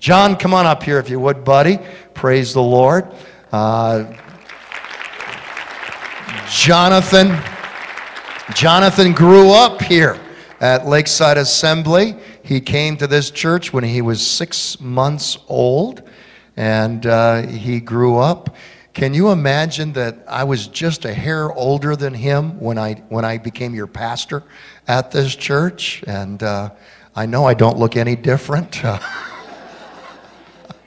John, come on up here if you would, buddy. Praise the Lord. Uh, Jonathan. Jonathan grew up here at Lakeside Assembly. He came to this church when he was six months old, and uh, he grew up. Can you imagine that I was just a hair older than him when I when I became your pastor at this church? And uh, I know I don't look any different.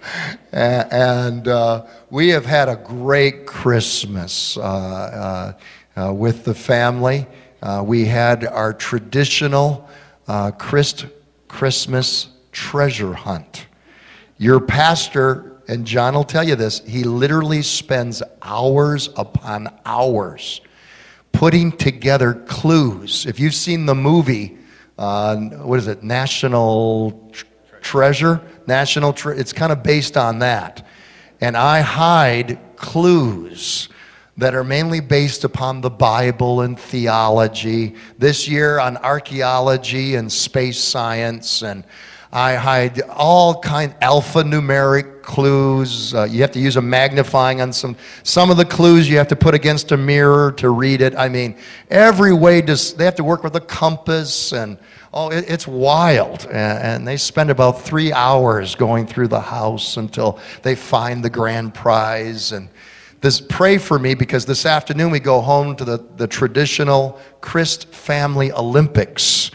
and uh, we have had a great Christmas uh, uh, uh with the family. Uh, we had our traditional uh, Christ, Christmas treasure hunt. Your pastor, and John will tell you this, he literally spends hours upon hours putting together clues. If you've seen the movie, what is it, National Treasure? National, it's kind of based on that. And I hide clues that are mainly based upon the Bible and theology. This year on archaeology and space science, and I hide all kind alphanumeric clues. Uh, you have to use a magnifying on some some of the clues. You have to put against a mirror to read it. I mean, every way does they have to work with a compass and Oh, it, it's wild. And, and they spend about three hours going through the house until they find the grand prize. And this, pray for me because this afternoon we go home to the, the traditional Christ Family Olympics.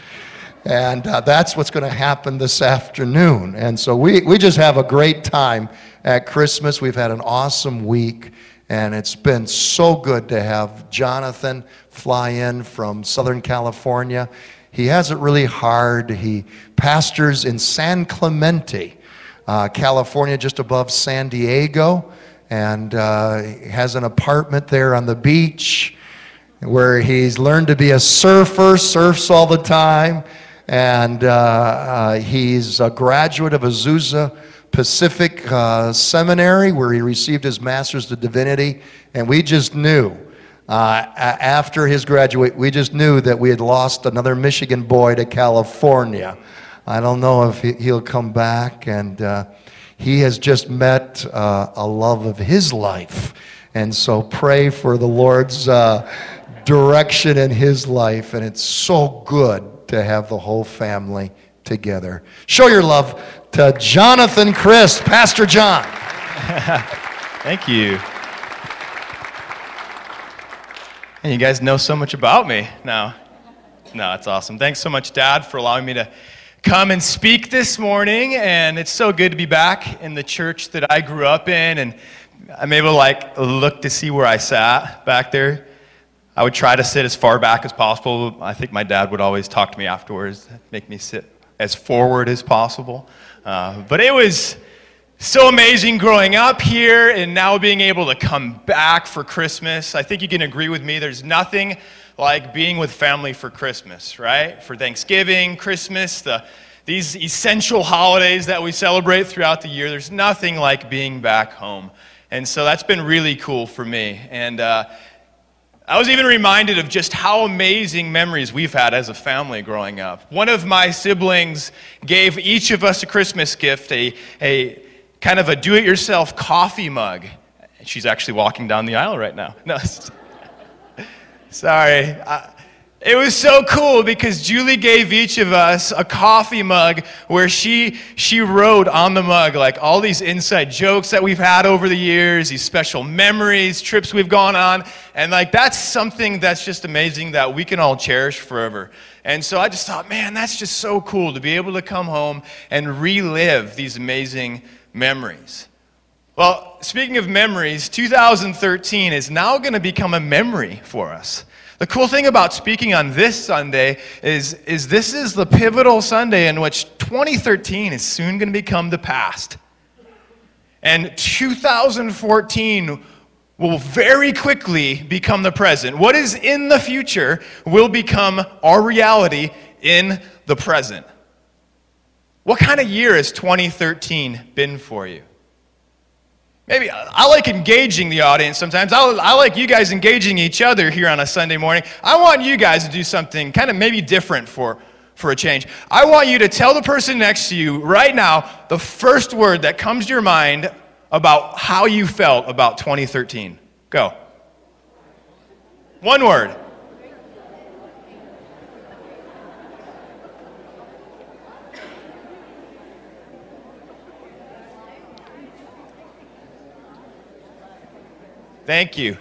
And uh, that's what's going to happen this afternoon. And so we, we just have a great time at Christmas. We've had an awesome week. And it's been so good to have Jonathan fly in from Southern California. He has it really hard. He pastors in San Clemente, uh, California, just above San Diego, and uh, has an apartment there on the beach where he's learned to be a surfer, surfs all the time, and uh, uh he's a graduate of Azusa Pacific uh, Seminary where he received his master's of divinity, and we just knew uh, after his graduate, we just knew that we had lost another Michigan boy to California. I don't know if he'll come back, and uh, he has just met uh, a love of his life. And so pray for the Lord's uh, direction in his life, and it's so good to have the whole family together. Show your love to Jonathan Christ, Pastor John. Thank you. And you guys know so much about me now. No, it's awesome. Thanks so much, Dad, for allowing me to come and speak this morning. And it's so good to be back in the church that I grew up in. And I'm able to like look to see where I sat back there. I would try to sit as far back as possible. I think my dad would always talk to me afterwards, make me sit as forward as possible. Uh, but it was so amazing growing up here and now being able to come back for Christmas. I think you can agree with me. There's nothing like being with family for Christmas, right? For Thanksgiving, Christmas, the, these essential holidays that we celebrate throughout the year. There's nothing like being back home. And so that's been really cool for me. And uh, I was even reminded of just how amazing memories we've had as a family growing up. One of my siblings gave each of us a Christmas gift, a, a kind of a do it yourself coffee mug. She's actually walking down the aisle right now. No, sorry. It was so cool because Julie gave each of us a coffee mug where she she wrote on the mug like all these inside jokes that we've had over the years, these special memories, trips we've gone on, and like that's something that's just amazing that we can all cherish forever. And so I just thought, man, that's just so cool to be able to come home and relive these amazing memories. Well, speaking of memories, 2013 is now going to become a memory for us. The cool thing about speaking on this Sunday is, is this is the pivotal Sunday in which 2013 is soon going to become the past. And 2014 will very quickly become the present. What is in the future will become our reality in the present. What kind of year has 2013 been for you? Maybe uh, I like engaging the audience sometimes. I, I like you guys engaging each other here on a Sunday morning. I want you guys to do something kind of maybe different for, for a change. I want you to tell the person next to you right now the first word that comes to your mind about how you felt about 2013. Go. One word. Thank you.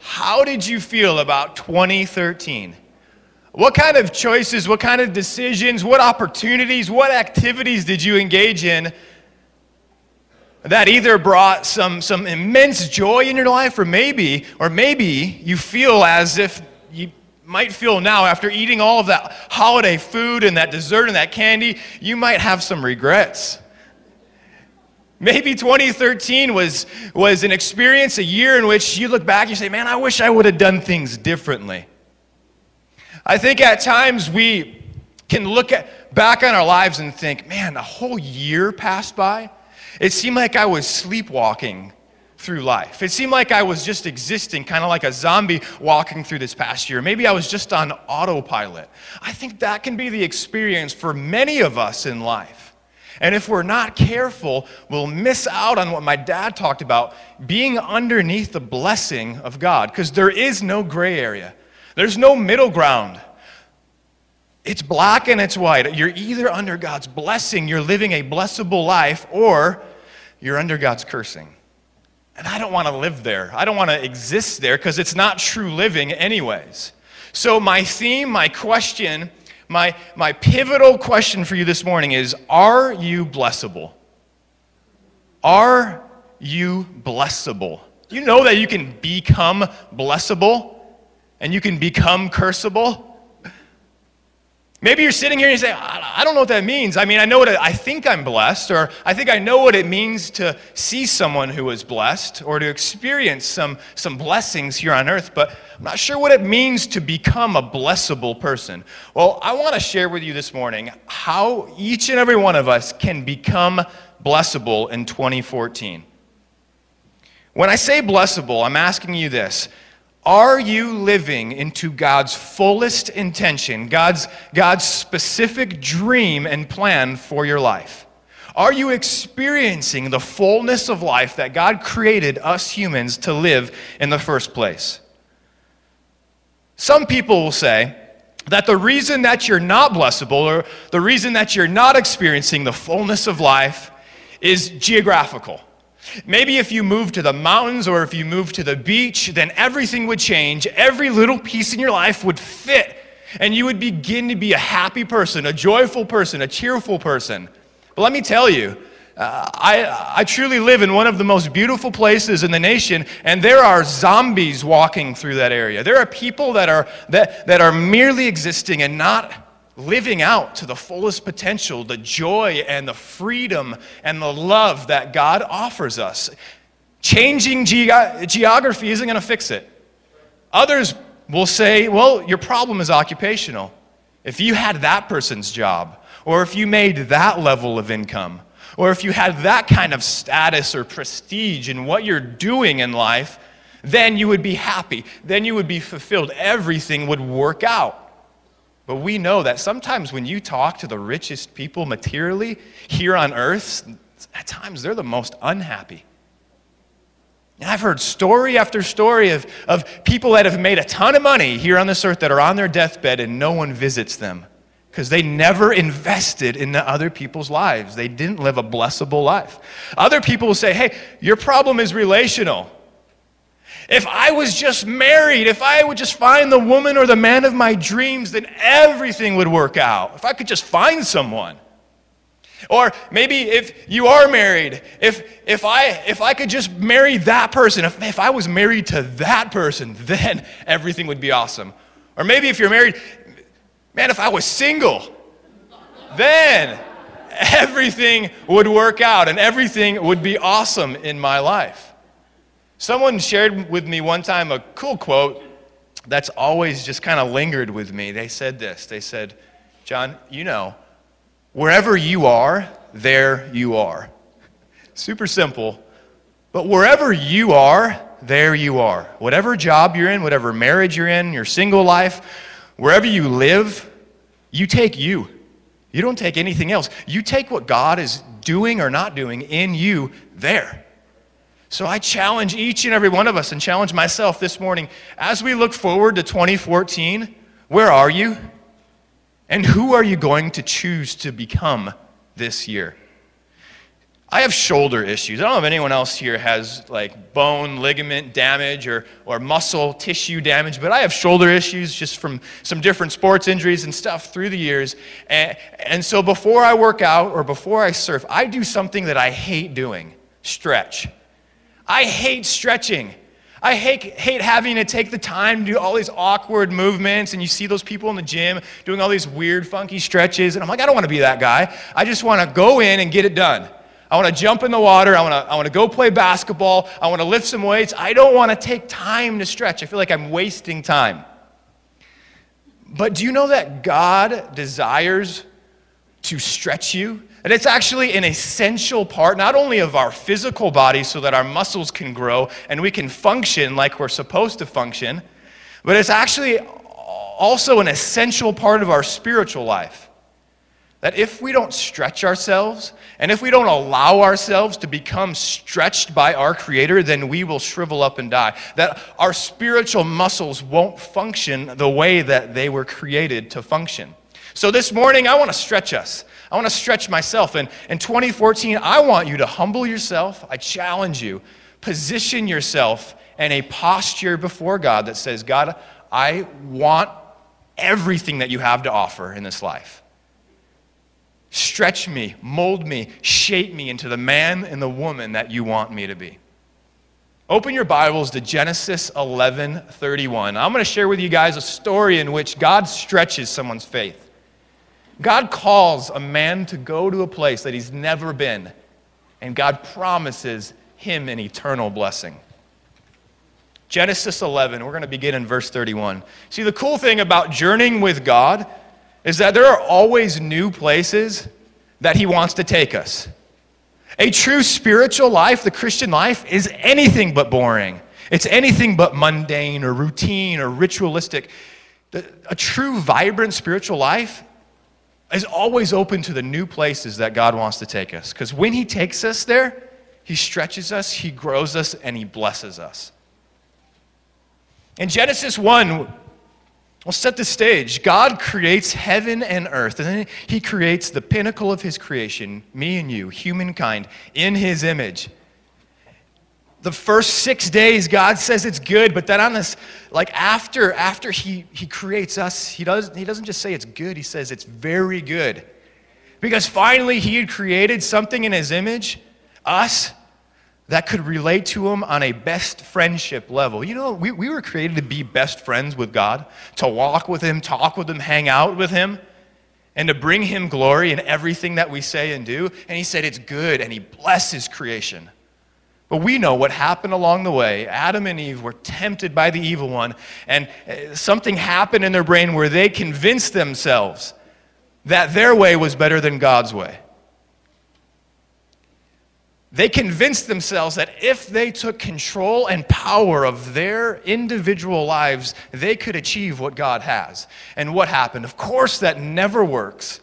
How did you feel about 2013? What kind of choices, what kind of decisions, what opportunities, what activities did you engage in that either brought some, some immense joy in your life or maybe or maybe you feel as if you might feel now after eating all of that holiday food and that dessert and that candy you might have some regrets maybe 2013 was, was an experience a year in which you look back and you say man i wish i would have done things differently i think at times we can look at, back on our lives and think man a whole year passed by it seemed like I was sleepwalking through life. It seemed like I was just existing, kind of like a zombie walking through this past year. Maybe I was just on autopilot. I think that can be the experience for many of us in life. And if we're not careful, we'll miss out on what my dad talked about being underneath the blessing of God, because there is no gray area, there's no middle ground. It's black and it's white. You're either under God's blessing, you're living a blessable life, or you're under God's cursing. And I don't want to live there. I don't want to exist there because it's not true living, anyways. So, my theme, my question, my, my pivotal question for you this morning is Are you blessable? Are you blessable? You know that you can become blessable and you can become cursable? Maybe you're sitting here and you say, I don't know what that means. I mean, I know what it, I think I'm blessed, or I think I know what it means to see someone who is blessed, or to experience some, some blessings here on earth, but I'm not sure what it means to become a blessable person. Well, I want to share with you this morning how each and every one of us can become blessable in 2014. When I say blessable, I'm asking you this are you living into God's fullest intention, God's, God's specific dream and plan for your life? Are you experiencing the fullness of life that God created us humans to live in the first place? Some people will say that the reason that you're not blessable or the reason that you're not experiencing the fullness of life is geographical. Maybe if you moved to the mountains or if you moved to the beach, then everything would change. Every little piece in your life would fit, and you would begin to be a happy person, a joyful person, a cheerful person. But let me tell you, uh, I, I truly live in one of the most beautiful places in the nation, and there are zombies walking through that area. There are people that are, that, that are merely existing and not living out to the fullest potential the joy and the freedom and the love that God offers us. Changing ge- geography isn't going to fix it. Others will say, well, your problem is occupational. If you had that person's job, or if you made that level of income, or if you had that kind of status or prestige in what you're doing in life, then you would be happy. Then you would be fulfilled. Everything would work out. But we know that sometimes when you talk to the richest people materially here on earth, at times they're the most unhappy. And I've heard story after story of, of people that have made a ton of money here on this earth that are on their deathbed and no one visits them because they never invested in other people's lives. They didn't live a blessable life. Other people will say, hey, your problem is relational. If I was just married, if I would just find the woman or the man of my dreams, then everything would work out. If I could just find someone. Or maybe if you are married, if, if, I, if I could just marry that person, if, if I was married to that person, then everything would be awesome. Or maybe if you're married, man, if I was single, then everything would work out and everything would be awesome in my life. Someone shared with me one time a cool quote that's always just kind of lingered with me. They said this They said, John, you know, wherever you are, there you are. Super simple. But wherever you are, there you are. Whatever job you're in, whatever marriage you're in, your single life, wherever you live, you take you. You don't take anything else. You take what God is doing or not doing in you there. So I challenge each and every one of us and challenge myself this morning as we look forward to 2014, where are you? And who are you going to choose to become this year? I have shoulder issues. I don't know if anyone else here has like bone, ligament damage or, or muscle tissue damage, but I have shoulder issues just from some different sports injuries and stuff through the years. And, and so before I work out or before I surf, I do something that I hate doing stretch. I hate stretching. I hate, hate having to take the time to do all these awkward movements, and you see those people in the gym doing all these weird, funky stretches, and I'm like, I don't want to be that guy. I just want to go in and get it done. I want to jump in the water. I want to, I want to go play basketball. I want to lift some weights. I don't want to take time to stretch. I feel like I'm wasting time. But do you know that God desires to stretch you? And it's actually an essential part, not only of our physical body so that our muscles can grow and we can function like we're supposed to function, but it's actually also an essential part of our spiritual life. That if we don't stretch ourselves and if we don't allow ourselves to become stretched by our Creator, then we will shrivel up and die. That our spiritual muscles won't function the way that they were created to function. So this morning, I want to stretch us. I want to stretch myself. And in 2014, I want you to humble yourself. I challenge you. Position yourself in a posture before God that says, God, I want everything that you have to offer in this life. Stretch me, mold me, shape me into the man and the woman that you want me to be. Open your Bibles to Genesis 11 31. I'm going to share with you guys a story in which God stretches someone's faith. God calls a man to go to a place that he's never been, and God promises him an eternal blessing. Genesis 11, we're going to begin in verse 31. See, the cool thing about journeying with God is that there are always new places that He wants to take us. A true spiritual life, the Christian life, is anything but boring. It's anything but mundane or routine or ritualistic. A true, vibrant spiritual life is always open to the new places that God wants to take us. Because when He takes us there, He stretches us, He grows us, and He blesses us. In Genesis 1, We'll set the stage. God creates heaven and earth, and then He creates the pinnacle of His creation, me and you, humankind, in His image. The first six days, God says it's good, but then on this, like after after He He creates us, He does He doesn't just say it's good. He says it's very good, because finally He had created something in His image, us, that could relate to him on a best friendship level. You know, we, we were created to be best friends with God, to walk with him, talk with him, hang out with him, and to bring him glory in everything that we say and do. And he said it's good, and he blesses creation. But we know what happened along the way. Adam and Eve were tempted by the evil one, and uh, something happened in their brain where they convinced themselves that their way was better than God's way. They convinced themselves that if they took control and power of their individual lives, they could achieve what God has. And what happened? Of course, that never works.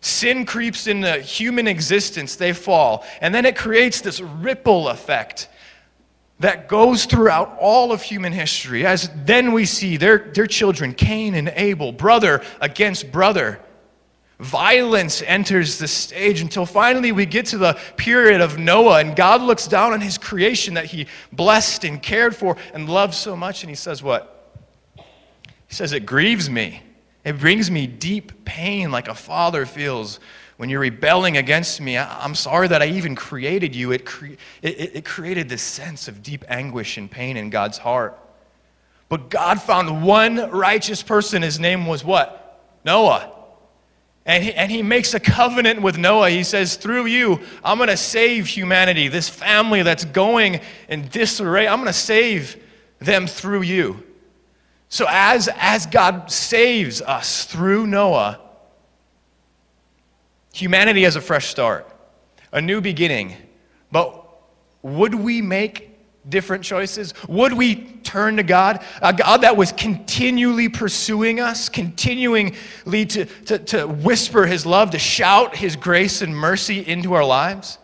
Sin creeps into human existence, they fall. And then it creates this ripple effect that goes throughout all of human history. As then we see their, their children, Cain and Abel, brother against brother Violence enters the stage until finally we get to the period of Noah, and God looks down on his creation that he blessed and cared for and loved so much, and he says, What? He says, It grieves me. It brings me deep pain like a father feels when you're rebelling against me. I'm sorry that I even created you. It, cre- it, it created this sense of deep anguish and pain in God's heart. But God found one righteous person. His name was what? Noah. And he, and he makes a covenant with Noah. He says, Through you, I'm going to save humanity, this family that's going in disarray. I'm going to save them through you. So, as, as God saves us through Noah, humanity has a fresh start, a new beginning. But would we make different choices? Would we turn to God? A God that was continually pursuing us, continually to, to, to whisper his love, to shout his grace and mercy into our lives?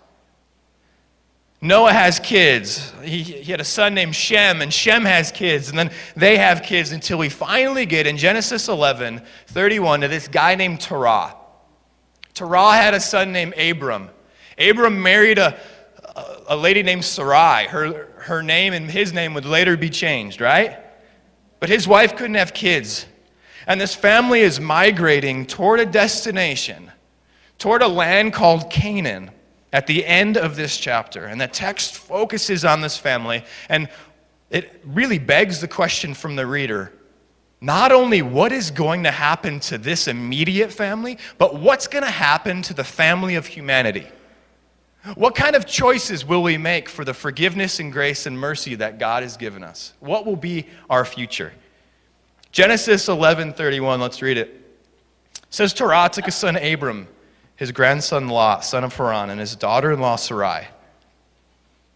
Noah has kids. He, he had a son named Shem, and Shem has kids, and then they have kids until we finally get in Genesis 11 31 to this guy named Terah. Terah had a son named Abram. Abram married a, a lady named Sarai. Her, her name and his name would later be changed, right? But his wife couldn't have kids. And this family is migrating toward a destination, toward a land called Canaan at the end of this chapter. And the text focuses on this family, and it really begs the question from the reader not only what is going to happen to this immediate family, but what's going to happen to the family of humanity. What kind of choices will we make for the forgiveness and grace and mercy that God has given us? What will be our future? Genesis 11:31, let's read it. it says Terah took a son Abram his grandson Lot, son of Haran, and his daughter in law Sarai,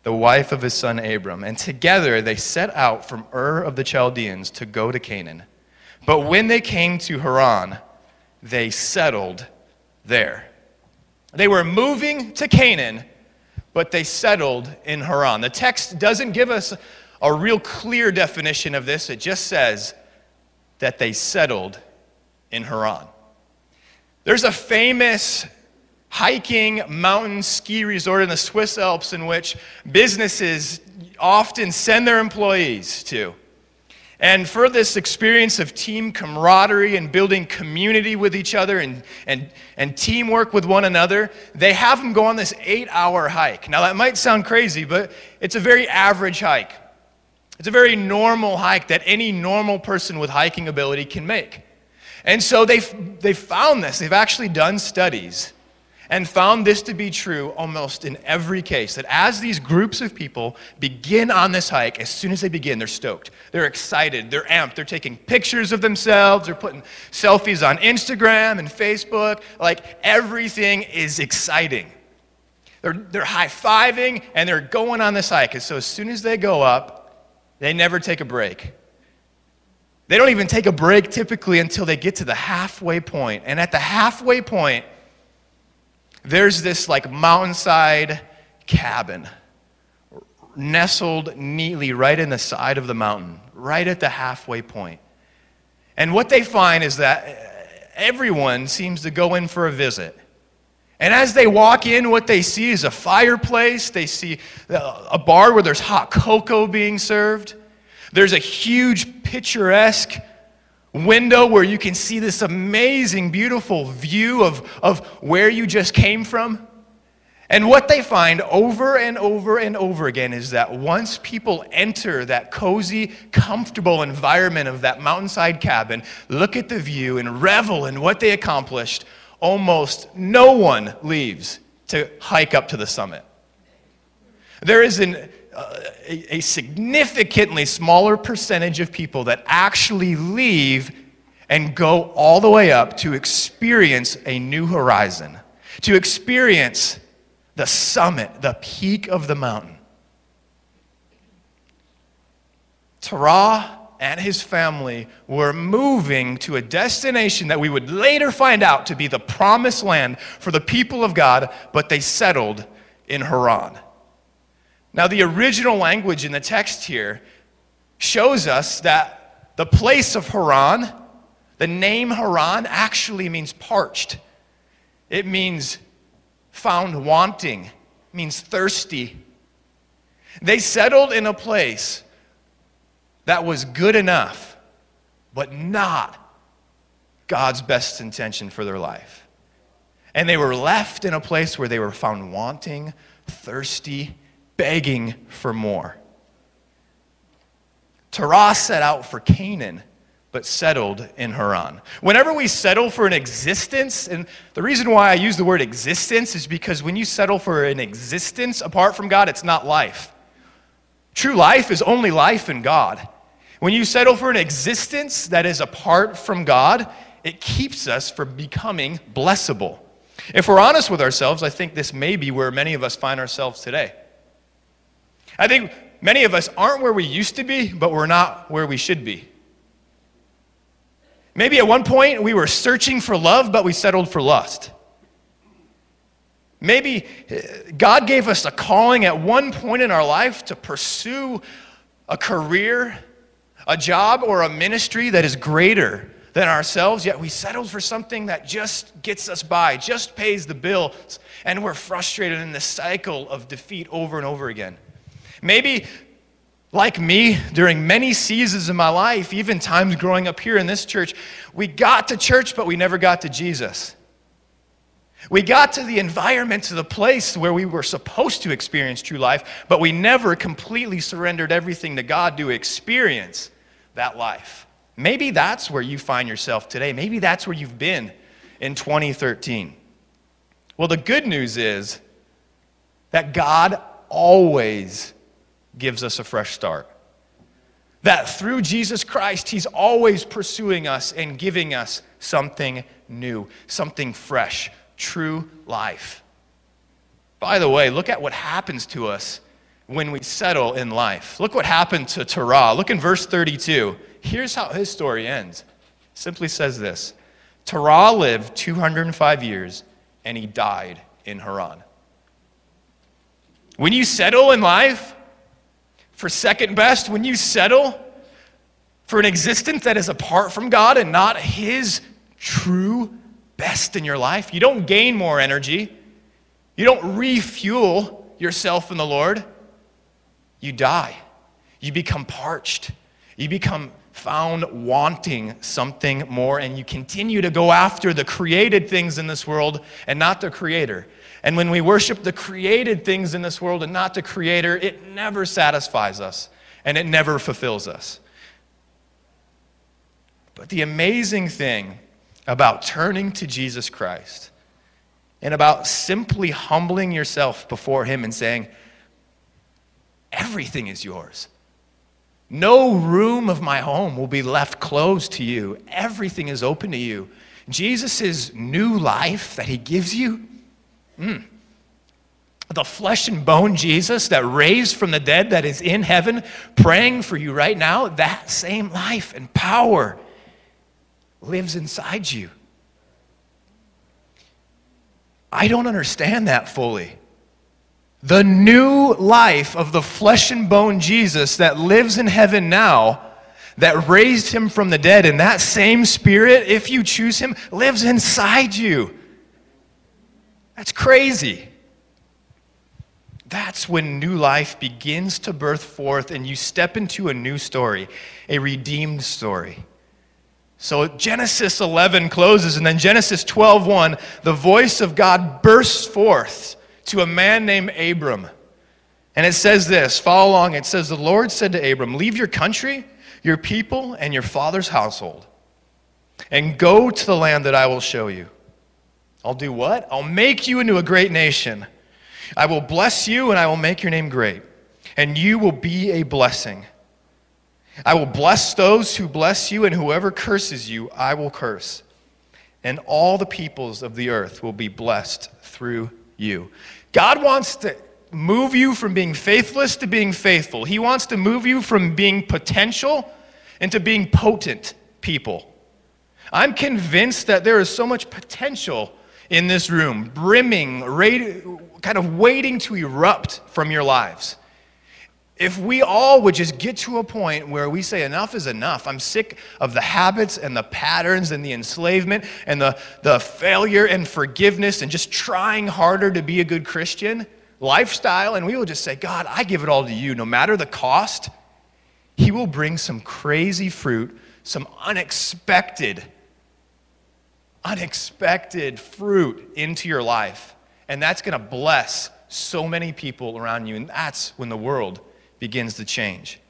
the wife of his son Abram. And together they set out from Ur of the Chaldeans to go to Canaan. But when they came to Haran, they settled there. They were moving to Canaan, but they settled in Haran. The text doesn't give us a real clear definition of this, it just says that they settled in Haran. There's a famous hiking mountain ski resort in the Swiss Alps in which businesses often send their employees to. And for this experience of team camaraderie and building community with each other and, and, and teamwork with one another, they have them go on this eight hour hike. Now, that might sound crazy, but it's a very average hike. It's a very normal hike that any normal person with hiking ability can make. And so they've, they've found this. They've actually done studies and found this to be true almost in every case that as these groups of people begin on this hike, as soon as they begin, they're stoked. They're excited. They're amped. They're taking pictures of themselves. They're putting selfies on Instagram and Facebook. Like everything is exciting. They're, they're high fiving and they're going on this hike. And so as soon as they go up, they never take a break. They don't even take a break typically until they get to the halfway point. And at the halfway point, there's this like mountainside cabin nestled neatly right in the side of the mountain, right at the halfway point. And what they find is that everyone seems to go in for a visit. And as they walk in, what they see is a fireplace. They see a bar where there's hot cocoa being served. There's a huge picturesque window where you can see this amazing, beautiful view of, of where you just came from. And what they find over and over and over again is that once people enter that cozy, comfortable environment of that mountainside cabin, look at the view and revel in what they accomplished, almost no one leaves to hike up to the summit. There is an uh, a, a significantly smaller percentage of people that actually leave and go all the way up to experience a new horizon, to experience the summit, the peak of the mountain. Terah and his family were moving to a destination that we would later find out to be the promised land for the people of God, but they settled in Haran. Now, the original language in the text here shows us that the place of Haran, the name Haran, actually means parched. It means found wanting, means thirsty. They settled in a place that was good enough, but not God's best intention for their life. And they were left in a place where they were found wanting, thirsty, begging for more. Terah set out for Canaan, but settled in Haran. Whenever we settle for an existence, and the reason why I use the word existence is because when you settle for an existence apart from God, it's not life. True life is only life in God. When you settle for an existence that is apart from God, it keeps us from becoming blessable. If we're honest with ourselves, I think this may be where many of us find ourselves today. I think many of us aren't where we used to be, but we're not where we should be. Maybe at one point we were searching for love, but we settled for lust. Maybe uh, God gave us a calling at one point in our life to pursue a career, a job, or a ministry that is greater than ourselves, yet we settled for something that just gets us by, just pays the bills, and we're frustrated in this cycle of defeat over and over again. Maybe, like me, during many seasons of my life, even times growing up here in this church, we got to church, but we never got to Jesus. We got to the environment, to the place where we were supposed to experience true life, but we never completely surrendered everything to God to experience that life. Maybe that's where you find yourself today. Maybe that's where you've been in 2013. Well, the good news is that God always gives us a fresh start. That through Jesus Christ, He's always pursuing us and giving us something new, something fresh, true life. By the way, look at what happens to us when we settle in life. Look what happened to Terah. Look in verse 32. Here's how his story ends. It simply says this Terah lived 205 years and he died in Haran. When you settle in life for second best, when you settle for an existence that is apart from God and not his true best in your life. You don't gain more energy. You don't refuel yourself in the Lord. You die. You become parched. You become found wanting something more, and you continue to go after the created things in this world and not the Creator. And when we worship the created things in this world and not the Creator, it never satisfies us and it never fulfills us. But the amazing thing about turning to Jesus Christ and about simply humbling yourself before Him and saying, Everything is yours. No room of my home will be left closed to you. Everything is open to you. Jesus' new life that He gives you, mm, the flesh and bone Jesus that raised from the dead, that is in heaven, praying for you right now, that same life and power lives inside you. I don't understand that fully. The new life of the flesh and bone Jesus that lives in heaven now, that raised him from the dead, and that same spirit, if you choose him, lives inside you. That's crazy. That's when new life begins to birth forth, and you step into a new story, a redeemed story. So Genesis 11 closes, and then Genesis 12:1, the voice of God bursts forth to a man named Abram. And it says this, follow along. It says, The Lord said to Abram, Leave your country, your people, and your father's household, and go to the land that I will show you. I'll do what? I'll make you into a great nation. I will bless you, and I will make your name great, and you will be a blessing. I will bless those who bless you, and whoever curses you, I will curse. And all the peoples of the earth will be blessed through you. God wants to move you from being faithless to being faithful. He wants to move you from being potential into being potent people. I'm convinced that there is so much potential in this room, brimming, kind of waiting to erupt from your lives. If we all would just get to a point where we say, enough is enough, I'm sick of the habits and the patterns and the enslavement and the, the failure and forgiveness and just trying harder to be a good Christian lifestyle, and we will just say, God, I give it all to you, no matter the cost, He will bring some crazy fruit, some unexpected, unexpected fruit into your life. And that's going to bless so many people around you, and that's when the world begins to change.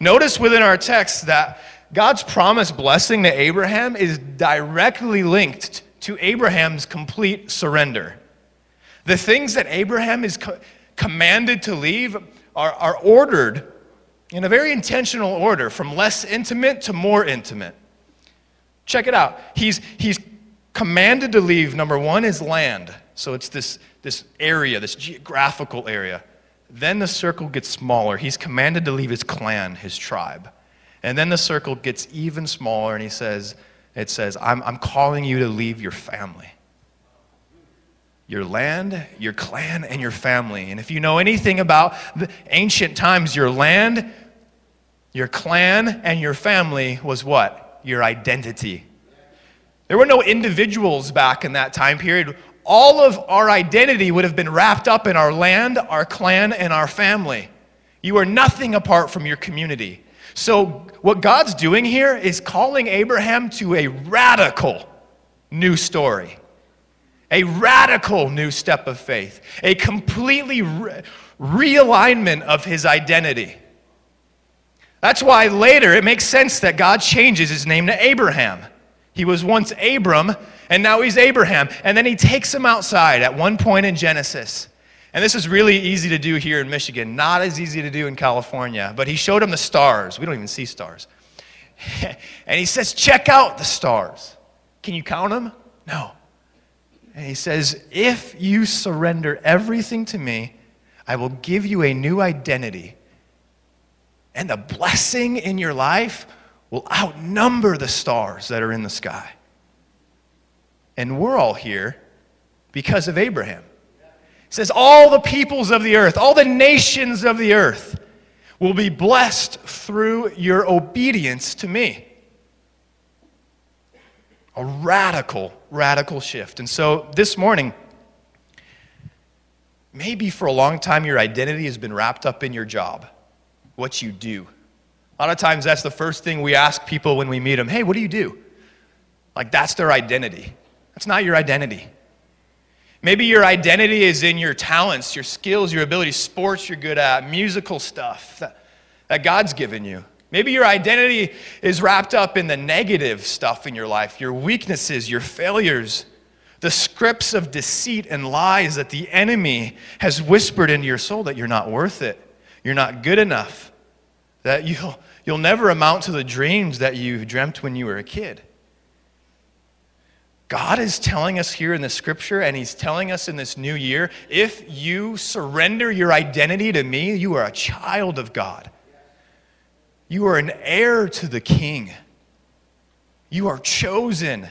Notice within our text that God's promised blessing to Abraham is directly linked to Abraham's complete surrender. The things that Abraham is co- commanded to leave are, are ordered in a very intentional order from less intimate to more intimate. Check it out. He's, he's commanded to leave, number one, is land. So it's this, this area, this geographical area Then the circle gets smaller. He's commanded to leave his clan, his tribe. And then the circle gets even smaller, and he says, It says, I'm, I'm calling you to leave your family. Your land, your clan, and your family. And if you know anything about the ancient times, your land, your clan, and your family was what? Your identity. There were no individuals back in that time period. All of our identity would have been wrapped up in our land, our clan, and our family. You are nothing apart from your community. So, what God's doing here is calling Abraham to a radical new story, a radical new step of faith, a completely re- realignment of his identity. That's why later it makes sense that God changes his name to Abraham. He was once Abram, and now he's Abraham. And then he takes him outside at one point in Genesis. And this is really easy to do here in Michigan, not as easy to do in California. But he showed him the stars. We don't even see stars. and he says, Check out the stars. Can you count them? No. And he says, If you surrender everything to me, I will give you a new identity. And the blessing in your life will outnumber the stars that are in the sky. And we're all here because of Abraham. Says, All the peoples of the earth, all the nations of the earth will be blessed through your obedience to me. A radical, radical shift. And so this morning, maybe for a long time your identity has been wrapped up in your job, what you do. A lot of times that's the first thing we ask people when we meet them hey, what do you do? Like that's their identity. That's not your identity. Maybe your identity is in your talents, your skills, your abilities, sports you're good at, musical stuff that, that God's given you. Maybe your identity is wrapped up in the negative stuff in your life, your weaknesses, your failures, the scripts of deceit and lies that the enemy has whispered into your soul that you're not worth it, you're not good enough, that you'll, you'll never amount to the dreams that you dreamt when you were a kid. God is telling us here in the scripture, and He's telling us in this new year if you surrender your identity to me, you are a child of God. You are an heir to the King. You are chosen.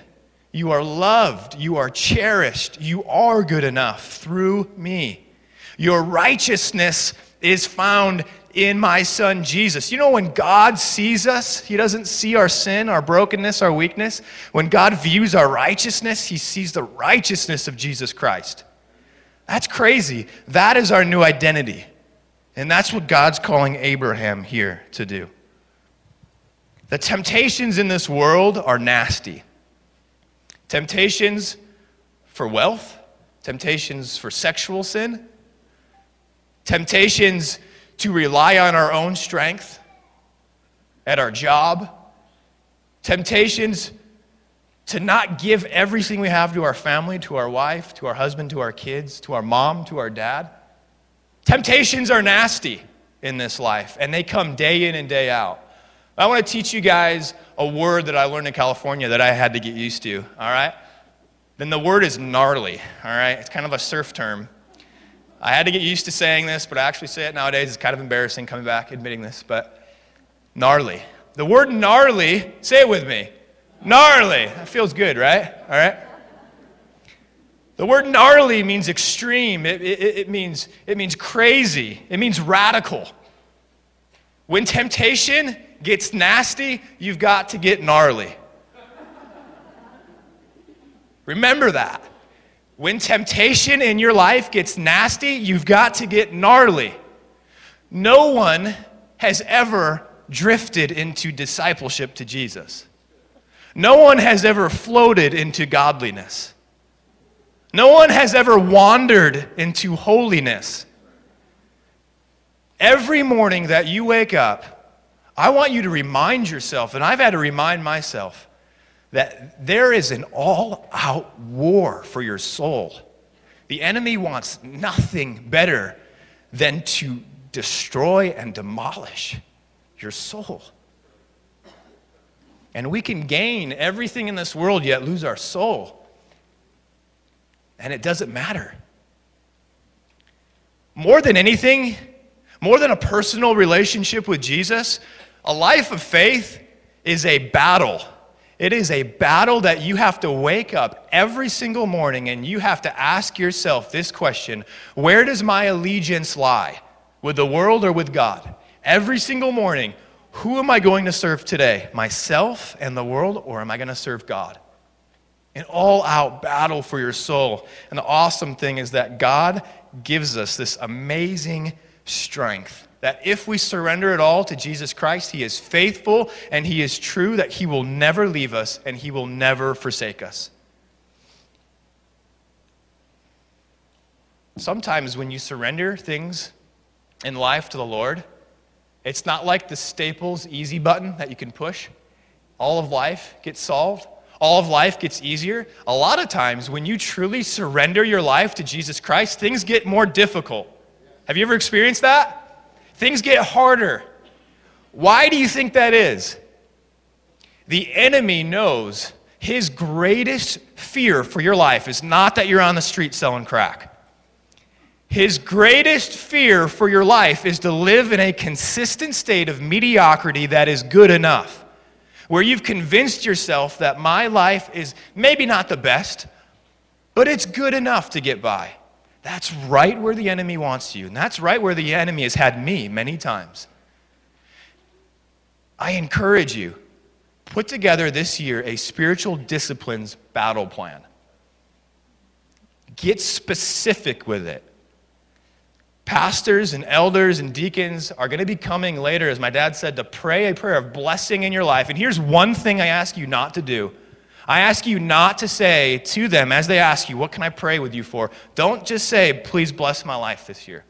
You are loved. You are cherished. You are good enough through me. Your righteousness is found in my son Jesus. You know, when God sees us, he doesn't see our sin, our brokenness, our weakness. When God views our righteousness, he sees the righteousness of Jesus Christ. That's crazy. That is our new identity. And that's what God's calling Abraham here to do. The temptations in this world are nasty. Temptations for wealth, temptations for sexual sin, temptations to rely on our own strength at our job, temptations to not give everything we have to our family, to our wife, to our husband, to our kids, to our mom, to our dad. Temptations are nasty in this life, and they come day in and day out. I want to teach you guys a word that I learned in California that I had to get used to, all right? Then the word is gnarly, all right? It's kind of a surf term. I had to get used to saying this, but I actually say it nowadays. It's kind of embarrassing coming back admitting this, but gnarly. The word gnarly, say it with me. Gnarly. That feels good, right? All right? The word gnarly means extreme. It, it, it, means, it means crazy. It means radical. When temptation gets nasty, you've got to get gnarly. Remember that. When temptation in your life gets nasty, you've got to get gnarly. No one has ever drifted into discipleship to Jesus. No one has ever floated into godliness. No one has ever wandered into holiness. Every morning that you wake up, I want you to remind yourself, and I've had to remind myself, that there is an all out war for your soul. The enemy wants nothing better than to destroy and demolish your soul. And we can gain everything in this world yet lose our soul. And it doesn't matter. more than anything, more than a personal relationship with Jesus, a life of faith is a battle. It is a battle that you have to wake up every single morning and you have to ask yourself this question Where does my allegiance lie? With the world or with God? Every single morning, who am I going to serve today? Myself and the world, or am I going to serve God? An all out battle for your soul. And the awesome thing is that God gives us this amazing strength that if we surrender it all to Jesus Christ, He is faithful and He is true, that He will never leave us and He will never forsake us. Sometimes when you surrender things in life to the Lord, it's not like the Staples easy button that you can push. All of life gets solved. All of life gets easier. A lot of times, when you truly surrender your life to Jesus Christ, things get more difficult. Have you ever experienced that? Things get harder. Why do you think that is? The enemy knows his greatest fear for your life is not that you're on the street selling crack. His greatest fear for your life is to live in a consistent state of mediocrity that is good enough, where you've convinced yourself that my life is maybe not the best, but it's good enough to get by. That's right where the enemy wants you. And that's right where the enemy has had me many times. I encourage you, put together this year a spiritual disciplines battle plan. Get specific with it. Pastors and elders and deacons are going to be coming later, as my dad said, to pray a prayer of blessing in your life. And here's one thing I ask you not to do I ask you not to say to them as they ask you, What can I pray with you for? Don't just say, Please bless my life this year.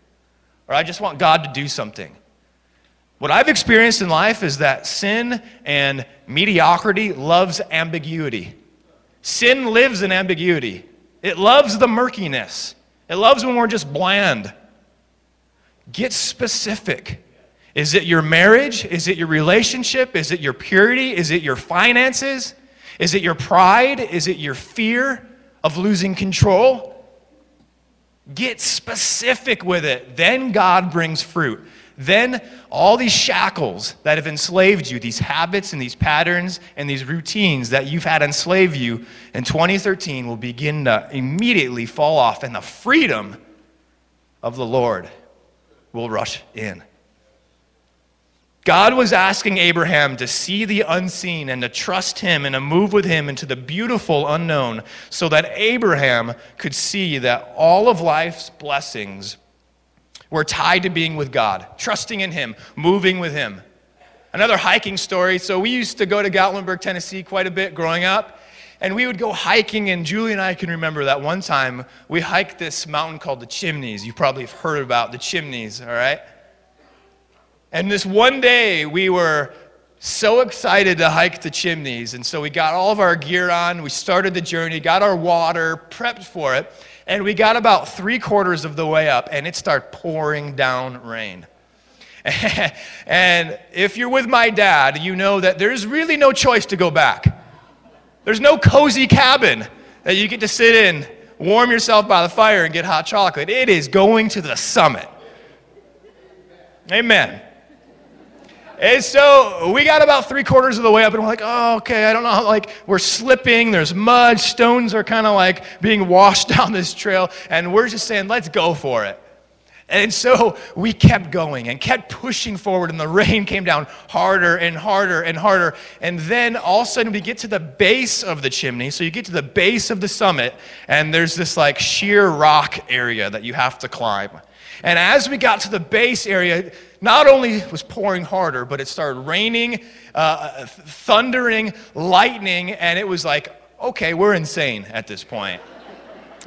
Or I just want God to do something. What I've experienced in life is that sin and mediocrity loves ambiguity. Sin lives in ambiguity, it loves the murkiness, it loves when we're just bland. Get specific. Is it your marriage? Is it your relationship? Is it your purity? Is it your finances? Is it your pride? Is it your fear of losing control? Get specific with it. Then God brings fruit. Then all these shackles that have enslaved you, these habits and these patterns and these routines that you've had enslave you in 2013 will begin to immediately fall off, and the freedom of the Lord will rush in. God was asking Abraham to see the unseen and to trust him and to move with him into the beautiful unknown so that Abraham could see that all of life's blessings were tied to being with God, trusting in him, moving with him. Another hiking story. So, we used to go to Gatlinburg, Tennessee quite a bit growing up. And we would go hiking, and Julie and I can remember that one time we hiked this mountain called the Chimneys. You probably have heard about the Chimneys, all right? And this one day, we were so excited to hike the chimneys. And so we got all of our gear on, we started the journey, got our water, prepped for it, and we got about three quarters of the way up, and it started pouring down rain. and if you're with my dad, you know that there's really no choice to go back. There's no cozy cabin that you get to sit in, warm yourself by the fire, and get hot chocolate. It is going to the summit. Amen. And so we got about three quarters of the way up, and we're like, oh, okay, I don't know like, we're slipping, there's mud, stones are kind of like being washed down this trail, and we're just saying, let's go for it. And so we kept going and kept pushing forward, and the rain came down harder and harder and harder. And then all of a sudden, we get to the base of the chimney. So you get to the base of the summit, and there's this like sheer rock area that you have to climb. And as we got to the base area, not only was pouring harder, but it started raining, uh, thundering, lightning, and it was like, okay, we're insane at this point.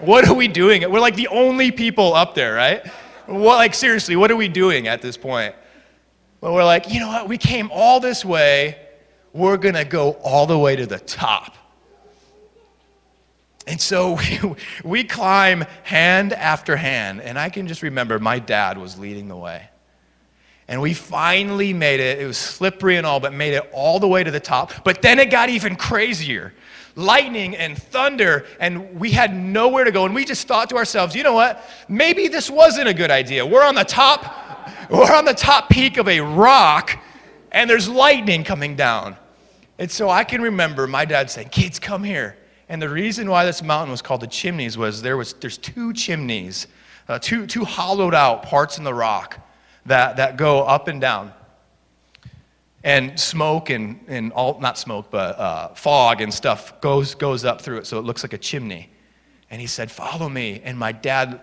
what are we doing? We're like the only people up there, right? What, like, seriously, what are we doing at this point? Well, we're like, you know what? We came all this way. We're going to go all the way to the top. And so we, we climb hand after hand. And I can just remember my dad was leading the way. And we finally made it. It was slippery and all, but made it all the way to the top. But then it got even crazier. lightning and thunder, and we had nowhere to go. And we just thought to ourselves, you know what? Maybe this wasn't a good idea. We're on the top, we're on the top peak of a rock, and there's lightning coming down. And so I can remember my dad saying, Kids, come here. And the reason why this mountain was called the chimneys was there was there's two chimneys, uh, two, two hollowed out parts in the rock that, that go up and down and smoke and, and all, not smoke, but uh, fog and stuff goes, goes up through it so it looks like a chimney. And he said, Follow me. And my dad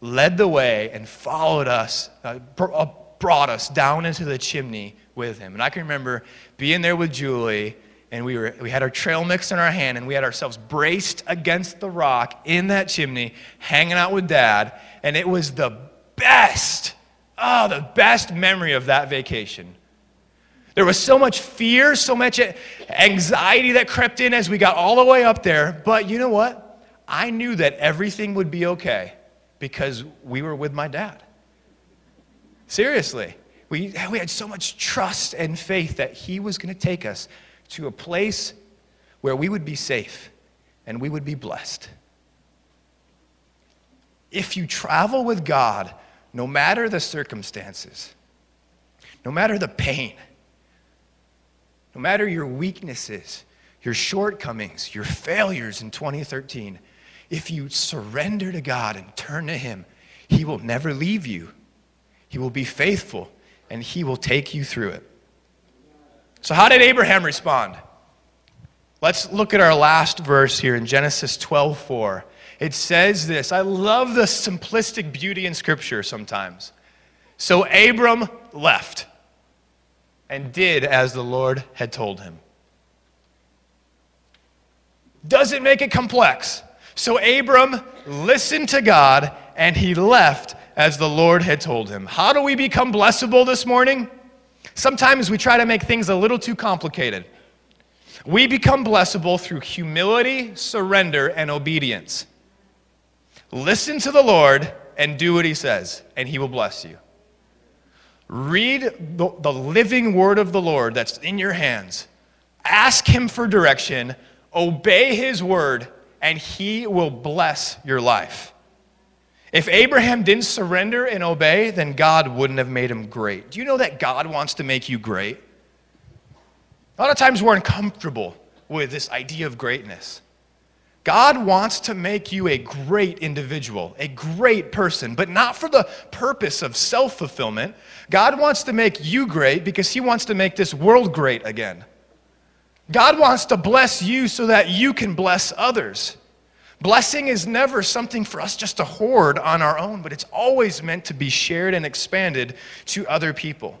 led the way and followed us, uh, uh, brought us down into the chimney with him. And I can remember being there with Julie, and we, were, we had our trail mix in our hand, and we had ourselves braced against the rock in that chimney, hanging out with dad. And it was the best, oh, the best memory of that vacation there was so much fear, so much anxiety that crept in as we got all the way up there. But you know what? I knew that everything would be okay because we were with my dad. Seriously. We, we had so much trust and faith that he was going to take us to a place where we would be safe and we would be blessed. If you travel with God, no matter the circumstances, no matter the pain, no matter your weaknesses, your shortcomings, your failures in 2013, if you surrender to God and turn to Him, He will never leave you. He will be faithful and He will take you through it. So, how did Abraham respond? Let's look at our last verse here in Genesis 12 4. It says this. I love the simplistic beauty in Scripture sometimes. So Abram left and did as the Lord had told him. Doesn't make it complex. So Abram listened to God and he left as the Lord had told him. How do we become blessable this morning? Sometimes we try to make things a little too complicated. We become blessable through humility, surrender, and obedience. Listen to the Lord and do what he says, and he will bless you. Read the, the living word of the Lord that's in your hands. Ask Him for direction, obey His word, and He will bless your life. If Abraham didn't surrender and obey, then God wouldn't have made him great. Do you know that God wants to make you great? A lot of times we're uncomfortable with this idea of greatness. God wants to make you a great individual, a great person, but not for the purpose of self fulfillment. God wants to make you great because He wants to make this world great again. God wants to bless you so that you can bless others. Blessing is never something for us just to hoard on our own, but it's always meant to be shared and expanded to other people.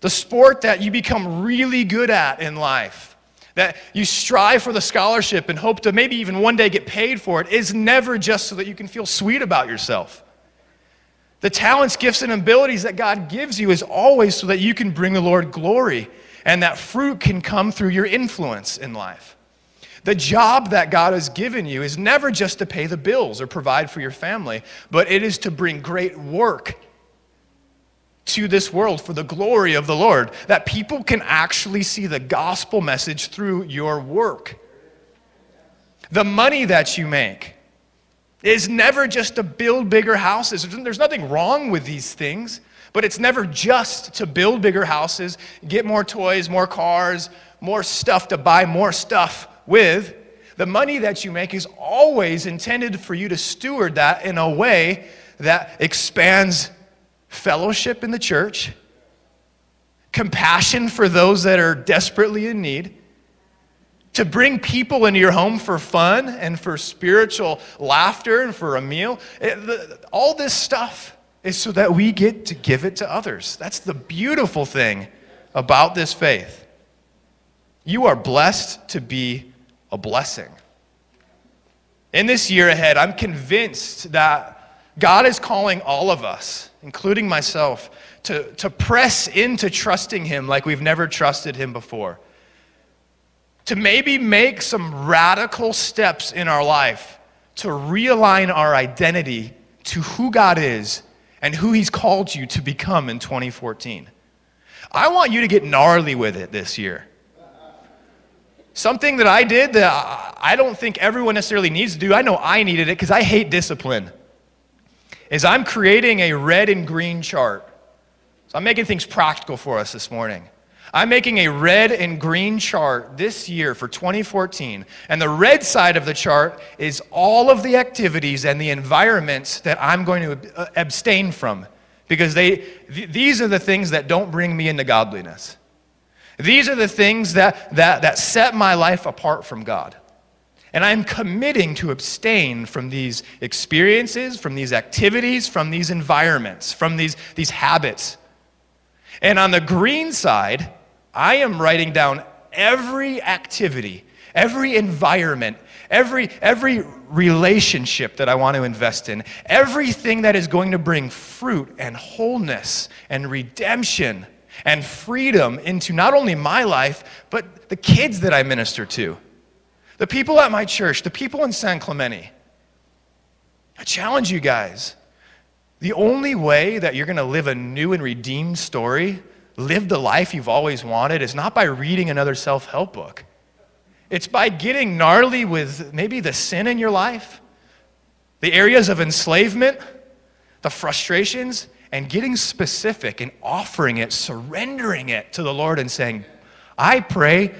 The sport that you become really good at in life, that you strive for the scholarship and hope to maybe even one day get paid for it is never just so that you can feel sweet about yourself. The talents, gifts, and abilities that God gives you is always so that you can bring the Lord glory and that fruit can come through your influence in life. The job that God has given you is never just to pay the bills or provide for your family, but it is to bring great work to this world for the glory of the Lord, that people can actually see the gospel message through your work. The money that you make is never just to build bigger houses. There's nothing wrong with these things, but it's never just to build bigger houses, get more toys, more cars, more stuff to buy more stuff with. The money that you make is always intended for you to steward that in a way that expands fellowship in the church, compassion for those that are desperately in need, to bring people into your home for fun and for spiritual laughter and for a meal. It, the, all this stuff is so that we get to give it to others. That's the beautiful thing about this faith. You are blessed to be a blessing. In this year ahead, I'm convinced that God is calling all of us including myself, to, to press into trusting Him like we've never trusted Him before. To maybe make some radical steps in our life to realign our identity to who God is and who He's called you to become in 2014. I want you to get gnarly with it this year. something that I did that I don't think everyone necessarily needs to do, I know I needed it because I hate discipline, is I'm creating a red and green chart. So I'm making things practical for us this morning. I'm making a red and green chart this year for 2014. And the red side of the chart is all of the activities and the environments that I'm going to uh, abstain from because they, th- these are the things that don't bring me into godliness. These are the things that, that, that set my life apart from God. And I'm committing to abstain from these experiences, from these activities, from these environments, from these, these habits. And on the green side, I am writing down every activity, every environment, every, every relationship that I want to invest in, everything that is going to bring fruit and wholeness and redemption and freedom into not only my life, but the kids that I minister to, the people at my church, the people in San Clemente. I challenge you guys. The only way that you're going to live a new and redeemed story live the life you've always wanted is not by reading another self help book. It's by getting gnarly with maybe the sin in your life, the areas of enslavement, the frustrations, and getting specific and offering it, surrendering it to the Lord and saying, I pray,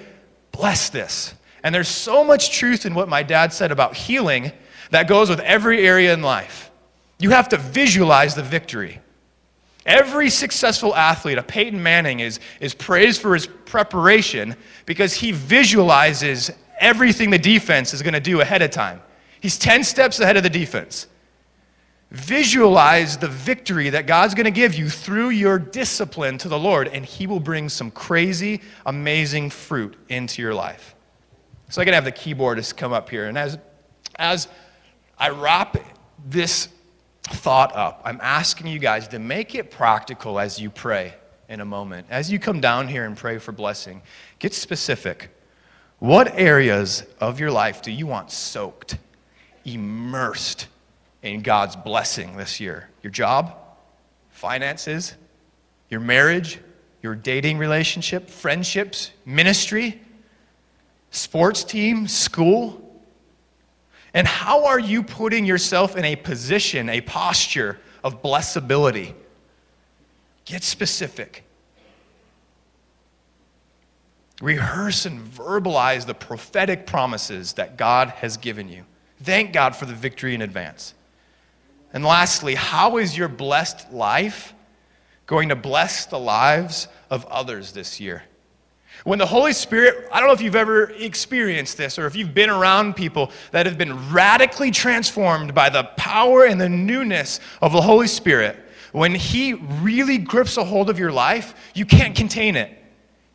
bless this. And there's so much truth in what my dad said about healing that goes with every area in life. You have to visualize the victory. Every successful athlete, a Peyton Manning, is, is praised for his preparation because he visualizes everything the defense is going to do ahead of time. He's 10 steps ahead of the defense. Visualize the victory that God's going to give you through your discipline to the Lord, and He will bring some crazy, amazing fruit into your life. So going to have the keyboardist come up here. And as, as I wrap this thought up. I'm asking you guys to make it practical as you pray in a moment. As you come down here and pray for blessing, get specific. What areas of your life do you want soaked, immersed in God's blessing this year? Your job, finances, your marriage, your dating relationship, friendships, ministry, sports team, school? And how are you putting yourself in a position, a posture of blessability? Get specific. Rehearse and verbalize the prophetic promises that God has given you. Thank God for the victory in advance. And lastly, how is your blessed life going to bless the lives of others this year? When the Holy Spirit, I don't know if you've ever experienced this or if you've been around people that have been radically transformed by the power and the newness of the Holy Spirit. When He really grips a hold of your life, you can't contain it.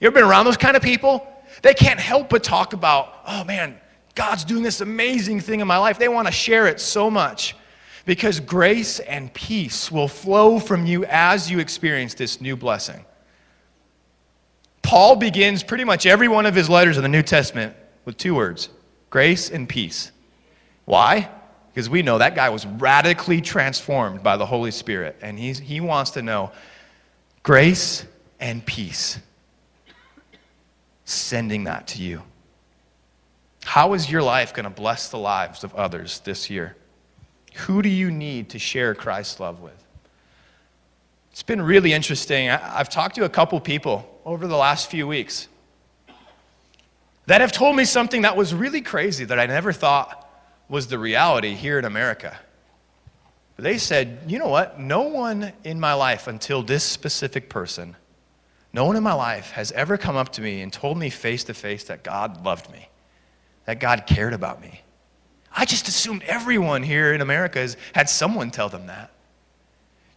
You ever been around those kind of people? They can't help but talk about, oh man, God's doing this amazing thing in my life. They want to share it so much because grace and peace will flow from you as you experience this new blessing. Paul begins pretty much every one of his letters in the New Testament with two words grace and peace. Why? Because we know that guy was radically transformed by the Holy Spirit, and he's, he wants to know grace and peace. Sending that to you. How is your life going to bless the lives of others this year? Who do you need to share Christ's love with? It's been really interesting. I've talked to a couple people over the last few weeks that have told me something that was really crazy that I never thought was the reality here in America. They said, you know what? No one in my life until this specific person, no one in my life has ever come up to me and told me face to face that God loved me, that God cared about me. I just assumed everyone here in America has had someone tell them that.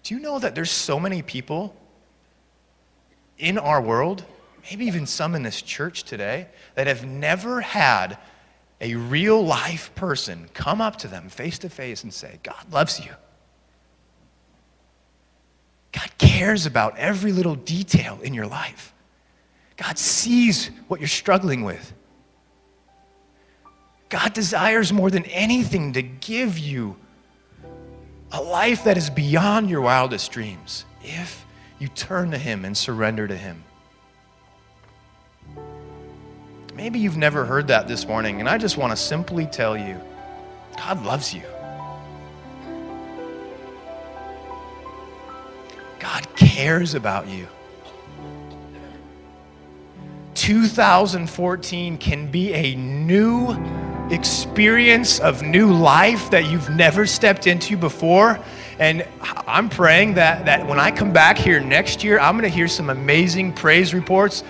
Do you know that there's so many people in our world, maybe even some in this church today, that have never had a real life person come up to them face to face and say, God loves you. God cares about every little detail in your life. God sees what you're struggling with. God desires more than anything to give you a life that is beyond your wildest dreams if you turn to Him and surrender to Him. Maybe you've never heard that this morning, and I just want to simply tell you God loves you. God cares about you. 2014 can be a new experience of new life that you've never stepped into before. And I'm praying that, that when I come back here next year, I'm going to hear some amazing praise reports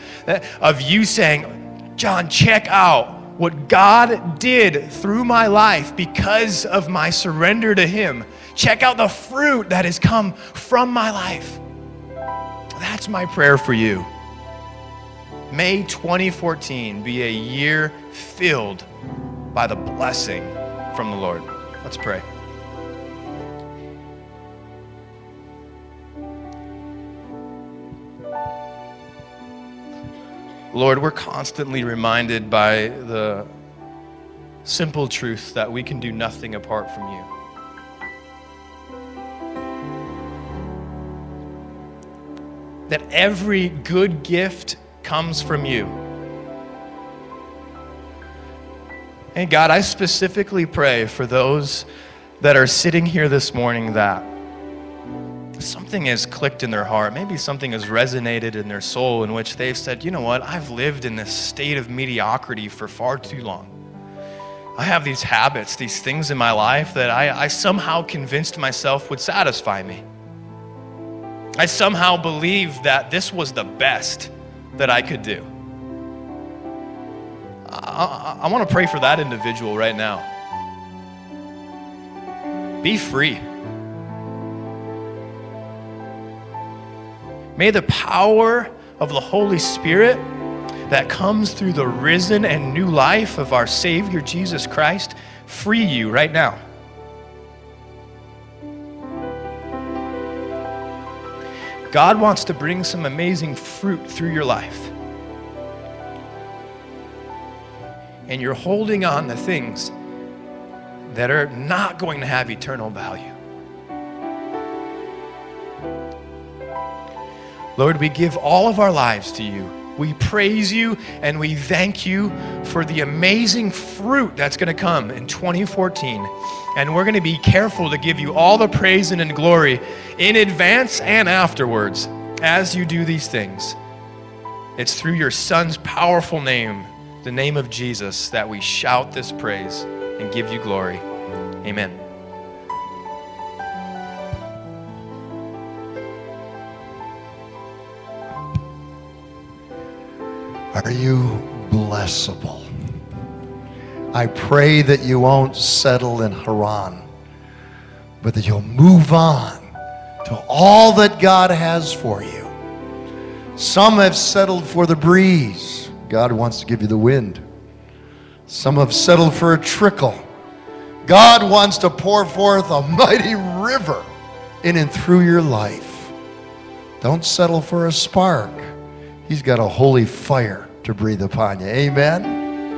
of you saying, John, check out what God did through my life because of my surrender to Him. Check out the fruit that has come from my life. That's my prayer for you. May 2014 be a year filled by the blessing from the Lord. Let's pray. Lord, we're constantly reminded by the simple truth that we can do nothing apart from you. That every good gift comes from you. And God, I specifically pray for those that are sitting here this morning that something has clicked in their heart. Maybe something has resonated in their soul in which they've said, you know what, I've lived in this state of mediocrity for far too long. I have these habits, these things in my life that I, I somehow convinced myself would satisfy me. I somehow believed that this was the best that I could do. I, I, I want to pray for that individual right now. Be free. May the power of the Holy Spirit that comes through the risen and new life of our Savior Jesus Christ free you right now. God wants to bring some amazing fruit through your life. And you're holding on to things that are not going to have eternal value. Lord, we give all of our lives to you. We praise you and we thank you for the amazing fruit that's going to come in 2014. And we're going to be careful to give you all the praise and glory in advance and afterwards as you do these things. It's through your Son's powerful name, the name of Jesus, that we shout this praise and give you glory. Amen. Are you blessable? I pray that you won't settle in Haran, but that you'll move on to all that God has for you. Some have settled for the breeze. God wants to give you the wind. Some have settled for a trickle. God wants to pour forth a mighty river in and through your life. Don't settle for a spark. He's got a holy fire to breathe upon you. Amen.